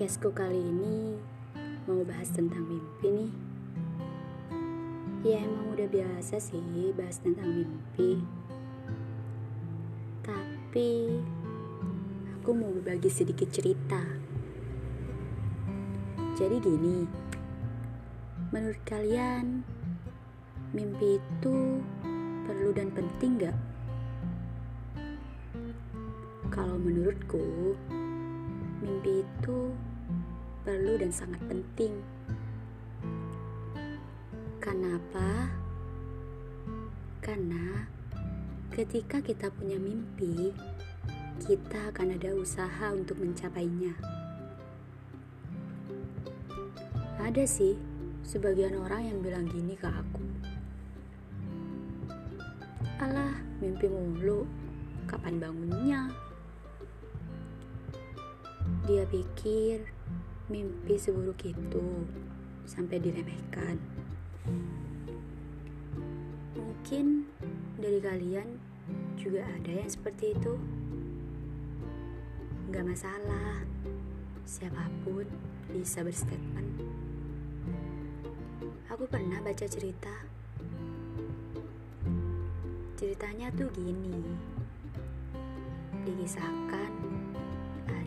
Podcastku kali ini mau bahas tentang mimpi nih. Ya emang udah biasa sih bahas tentang mimpi. Tapi aku mau berbagi sedikit cerita. Jadi gini, menurut kalian mimpi itu perlu dan penting gak? Kalau menurutku, mimpi itu perlu dan sangat penting. Kenapa? Karena ketika kita punya mimpi, kita akan ada usaha untuk mencapainya. Ada sih sebagian orang yang bilang gini ke aku. Alah, mimpi mulu. Kapan bangunnya? Dia pikir mimpi seburuk itu sampai diremehkan. Mungkin dari kalian juga ada yang seperti itu. Gak masalah, siapa pun bisa berstatement. Aku pernah baca cerita. Ceritanya tuh gini. Dikisahkan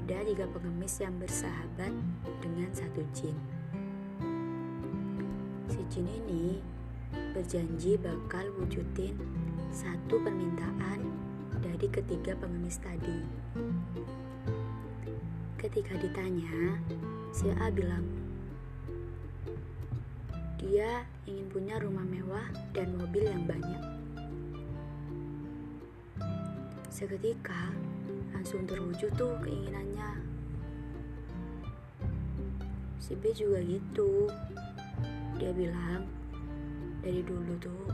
ada tiga pengemis yang bersahabat dengan satu jin. Si jin ini berjanji bakal wujudin satu permintaan dari ketiga pengemis tadi. Ketika ditanya, si A bilang, dia ingin punya rumah mewah dan mobil yang banyak. Seketika, langsung terwujud tuh keinginannya. Si B juga gitu. Dia bilang, dari dulu tuh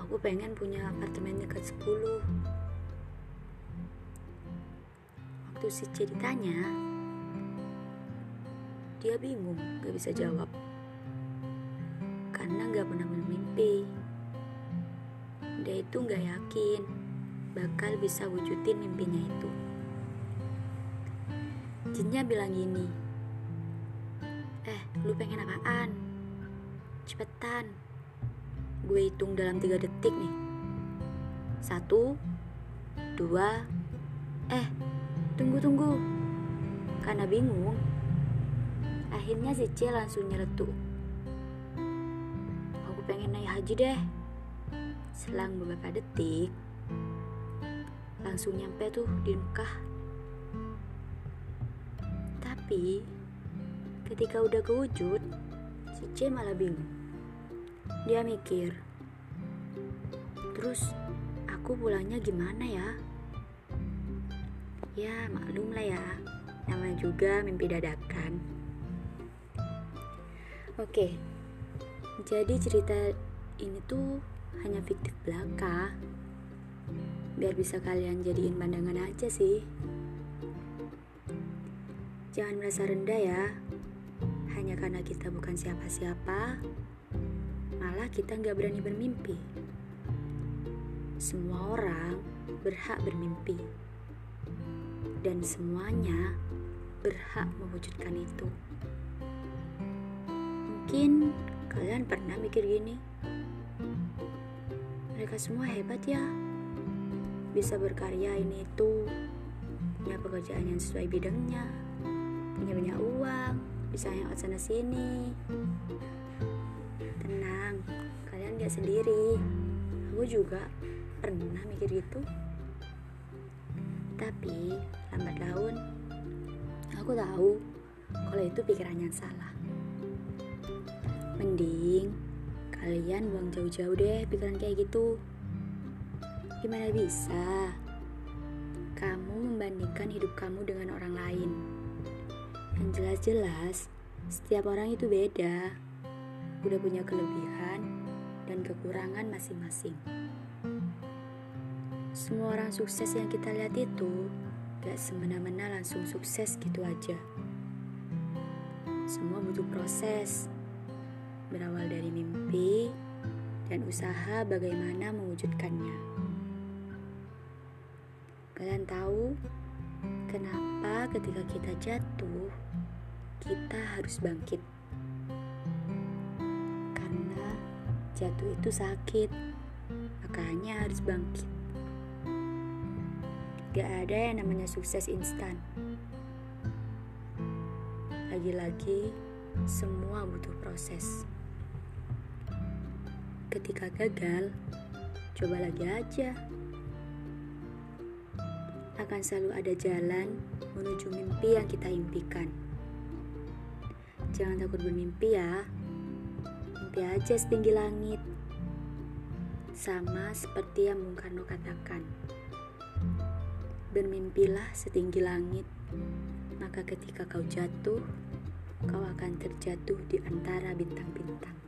aku pengen punya apartemen dekat 10. Waktu si C ditanya, dia bingung gak bisa jawab. Karena gak pernah bermimpi. Dia itu gak yakin bakal bisa wujudin mimpinya itu. Jinnya bilang gini, Eh, lu pengen apaan? Cepetan. Gue hitung dalam tiga detik nih. Satu, dua, eh, tunggu-tunggu. Karena bingung, akhirnya si C langsung nyeletuk. Aku pengen naik haji deh. Selang beberapa detik, langsung nyampe tuh di Mekah. Tapi ketika udah kewujud, si C malah bingung. Dia mikir, terus aku pulangnya gimana ya? Ya maklum lah ya, namanya juga mimpi dadakan. Oke, jadi cerita ini tuh hanya fiktif belaka. Biar bisa kalian jadiin pandangan aja sih. Jangan merasa rendah ya. Hanya karena kita bukan siapa-siapa, malah kita nggak berani bermimpi. Semua orang berhak bermimpi. Dan semuanya berhak mewujudkan itu. Mungkin kalian pernah mikir gini. Mereka semua hebat ya. Bisa berkarya ini itu, punya pekerjaan yang sesuai bidangnya, punya banyak uang, bisa hangout sana sini. Tenang, kalian gak sendiri. Aku juga pernah mikir gitu. Tapi lambat laun, aku tahu kalau itu pikiran yang salah. Mending kalian buang jauh-jauh deh pikiran kayak gitu. Gimana bisa? Kamu membandingkan hidup kamu dengan orang lain. Yang jelas-jelas, setiap orang itu beda. Udah punya kelebihan dan kekurangan masing-masing. Semua orang sukses yang kita lihat itu gak semena-mena langsung sukses gitu aja. Semua butuh proses, berawal dari mimpi dan usaha bagaimana mewujudkannya. Kalian tahu kenapa ketika kita jatuh, kita harus bangkit. Karena jatuh itu sakit, makanya harus bangkit. Gak ada yang namanya sukses instan. Lagi-lagi, semua butuh proses. Ketika gagal, coba lagi aja. Akan selalu ada jalan menuju mimpi yang kita impikan. Jangan takut bermimpi ya. Mimpi aja setinggi langit. Sama seperti yang Bung Karno katakan. Bermimpilah setinggi langit, maka ketika kau jatuh, kau akan terjatuh di antara bintang-bintang.